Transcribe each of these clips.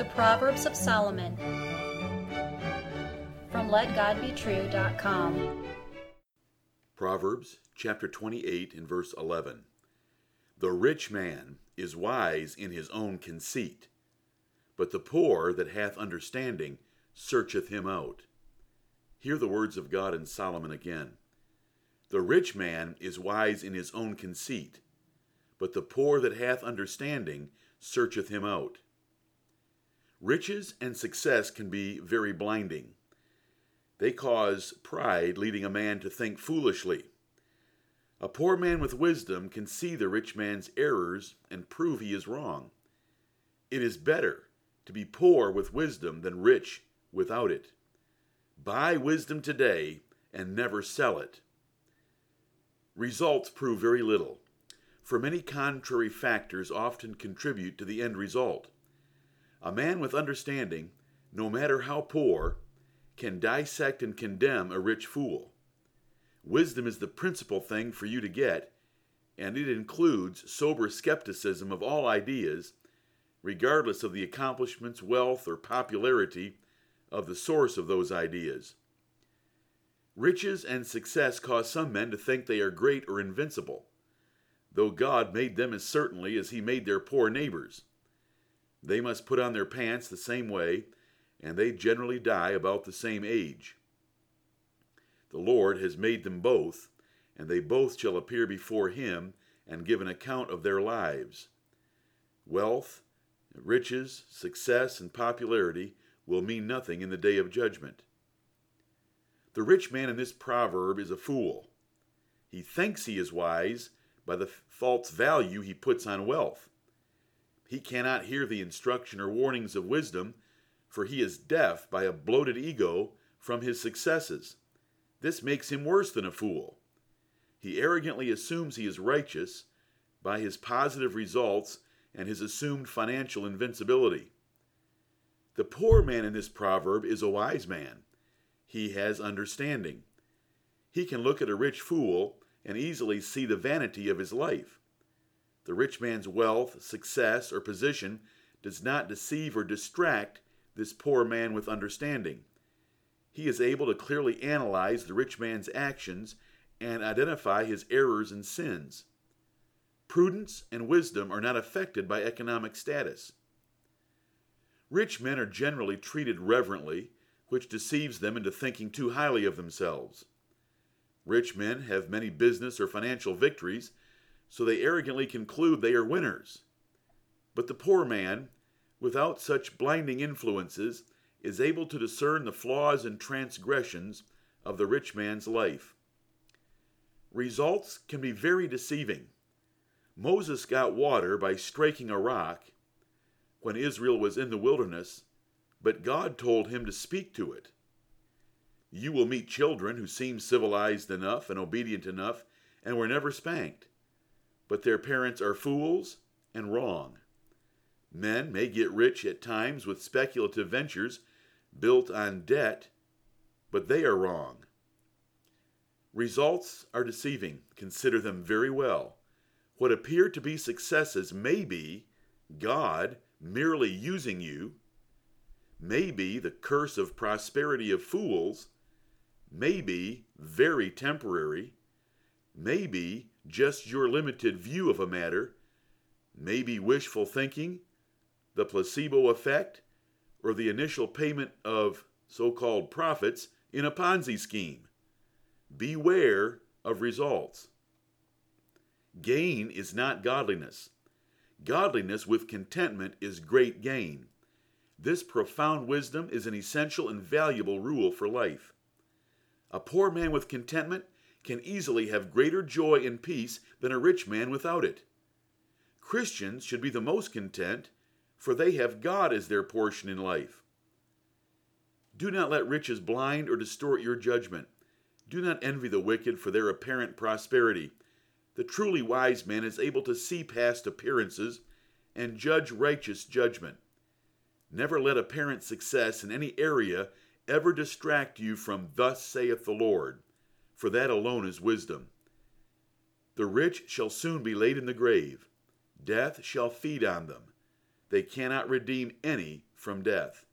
The Proverbs of Solomon from LetGodBetrue.com. Proverbs chapter 28 and verse 11. The rich man is wise in his own conceit, but the poor that hath understanding searcheth him out. Hear the words of God in Solomon again. The rich man is wise in his own conceit, but the poor that hath understanding searcheth him out. Riches and success can be very blinding. They cause pride, leading a man to think foolishly. A poor man with wisdom can see the rich man's errors and prove he is wrong. It is better to be poor with wisdom than rich without it. Buy wisdom today and never sell it. Results prove very little, for many contrary factors often contribute to the end result. A man with understanding, no matter how poor, can dissect and condemn a rich fool. Wisdom is the principal thing for you to get, and it includes sober skepticism of all ideas, regardless of the accomplishments, wealth, or popularity of the source of those ideas. Riches and success cause some men to think they are great or invincible, though God made them as certainly as He made their poor neighbors. They must put on their pants the same way, and they generally die about the same age. The Lord has made them both, and they both shall appear before him and give an account of their lives. Wealth, riches, success, and popularity will mean nothing in the day of judgment. The rich man in this proverb is a fool. He thinks he is wise by the false value he puts on wealth. He cannot hear the instruction or warnings of wisdom, for he is deaf by a bloated ego from his successes. This makes him worse than a fool. He arrogantly assumes he is righteous by his positive results and his assumed financial invincibility. The poor man in this proverb is a wise man. He has understanding. He can look at a rich fool and easily see the vanity of his life. The rich man's wealth, success, or position does not deceive or distract this poor man with understanding. He is able to clearly analyze the rich man's actions and identify his errors and sins. Prudence and wisdom are not affected by economic status. Rich men are generally treated reverently, which deceives them into thinking too highly of themselves. Rich men have many business or financial victories so they arrogantly conclude they are winners. But the poor man, without such blinding influences, is able to discern the flaws and transgressions of the rich man's life. Results can be very deceiving. Moses got water by striking a rock when Israel was in the wilderness, but God told him to speak to it. You will meet children who seem civilized enough and obedient enough and were never spanked but their parents are fools and wrong. Men may get rich at times with speculative ventures built on debt, but they are wrong. Results are deceiving. Consider them very well. What appear to be successes may be God merely using you, may be the curse of prosperity of fools, may be very temporary, may be just your limited view of a matter, maybe wishful thinking, the placebo effect, or the initial payment of so called profits in a Ponzi scheme. Beware of results. Gain is not godliness. Godliness with contentment is great gain. This profound wisdom is an essential and valuable rule for life. A poor man with contentment can easily have greater joy and peace than a rich man without it. Christians should be the most content, for they have God as their portion in life. Do not let riches blind or distort your judgment. Do not envy the wicked for their apparent prosperity. The truly wise man is able to see past appearances and judge righteous judgment. Never let apparent success in any area ever distract you from Thus saith the Lord for that alone is wisdom. The rich shall soon be laid in the grave, death shall feed on them. They cannot redeem any from death.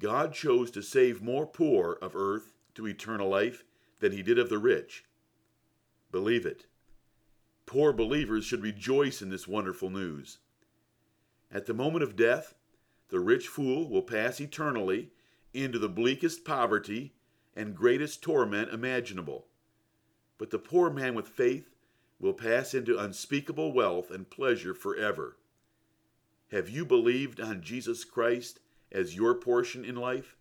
God chose to save more poor of earth to eternal life than he did of the rich. Believe it. Poor believers should rejoice in this wonderful news. At the moment of death, the rich fool will pass eternally into the bleakest poverty and greatest torment imaginable. But the poor man with faith will pass into unspeakable wealth and pleasure forever. Have you believed on Jesus Christ as your portion in life?